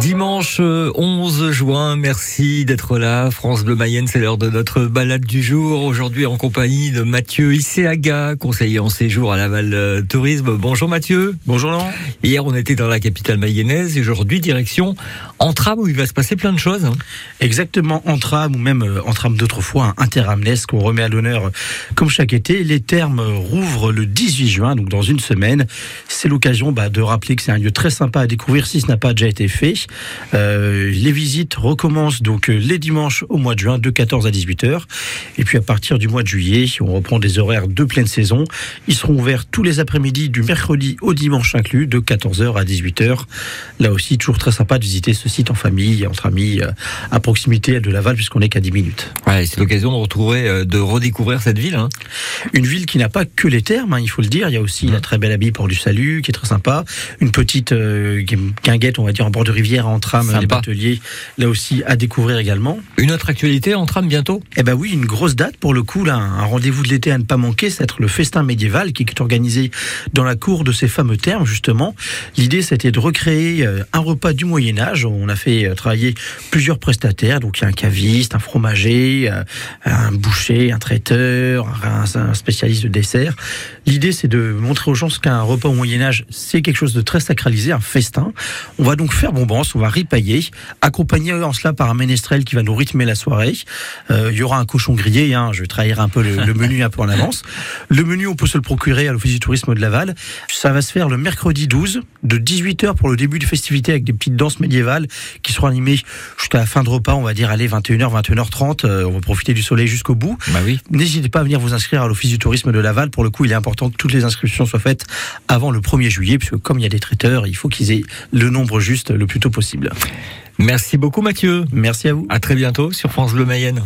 Dimanche 11 euh, juin, merci d'être là. France Bleu Mayenne, c'est l'heure de notre balade du jour. Aujourd'hui en compagnie de Mathieu Isseaga, conseiller en séjour à Laval euh, Tourisme. Bonjour Mathieu. Bonjour Laurent. Hier on était dans la capitale mayonnaise et aujourd'hui direction Entram où il va se passer plein de choses. Hein. Exactement, Entram ou même euh, Entram d'autrefois, un Interamnesque qu'on remet à l'honneur comme chaque été. Les termes rouvrent le 18 juin, donc dans une semaine. C'est l'occasion bah, de rappeler que c'est un lieu très sympa à découvrir si ce n'a pas déjà été fait. Euh, les visites recommencent donc euh, les dimanches au mois de juin de 14 à 18h. Et puis à partir du mois de juillet, on reprend des horaires de pleine saison. Ils seront ouverts tous les après-midi du mercredi au dimanche inclus de 14h à 18h. Là aussi, toujours très sympa de visiter ce site en famille, entre amis, euh, à proximité de Laval puisqu'on est qu'à 10 minutes. Ouais, c'est l'occasion de retrouver, de redécouvrir cette ville. Hein. Une ville qui n'a pas que les termes, hein, il faut le dire. Il y a aussi mmh. la très belle abbaye Port du Salut qui est très sympa. Une petite guinguette, on va dire, en bord de rivière en tram, les bateliers, là aussi à découvrir également. Une autre actualité en tram bientôt? Eh ben oui, une grosse date pour le coup, là, un rendez-vous de l'été à ne pas manquer, c'est être le festin médiéval qui est organisé dans la cour de ces fameux termes, justement. L'idée, c'était de recréer euh, un repas du Moyen-Âge. On a fait euh, travailler plusieurs prestataires, donc il y a un caviste, un fromager, euh, un boucher, un traiteur, un spécialiste de dessert. L'idée, c'est de montrer aux gens ce qu'un repas au Moyen-Âge, c'est quelque chose de très sacralisé, un festin. On va donc faire bonbon on va ripailler, accompagné en cela par un ménestrel qui va nous rythmer la soirée. Euh, il y aura un cochon grillé, hein, je vais trahir un peu le, menu un peu en avance. Le menu, on peut se le procurer à l'Office du tourisme de Laval. Ça va se faire le mercredi 12, de 18h pour le début de festivité avec des petites danses médiévales qui seront animées jusqu'à la fin de repas, on va dire, allez, 21h, 21h30. on va profiter du soleil jusqu'au bout. Bah oui. N'hésitez pas à venir vous inscrire à l'Office du tourisme de Laval. Pour le coup, il est important que toutes les inscriptions soient faites avant le 1er juillet, puisque comme il y a des traiteurs, il faut qu'ils aient le nombre juste le plus tôt possible. Merci beaucoup Mathieu. Merci à vous. À très bientôt sur France Bleu Mayenne.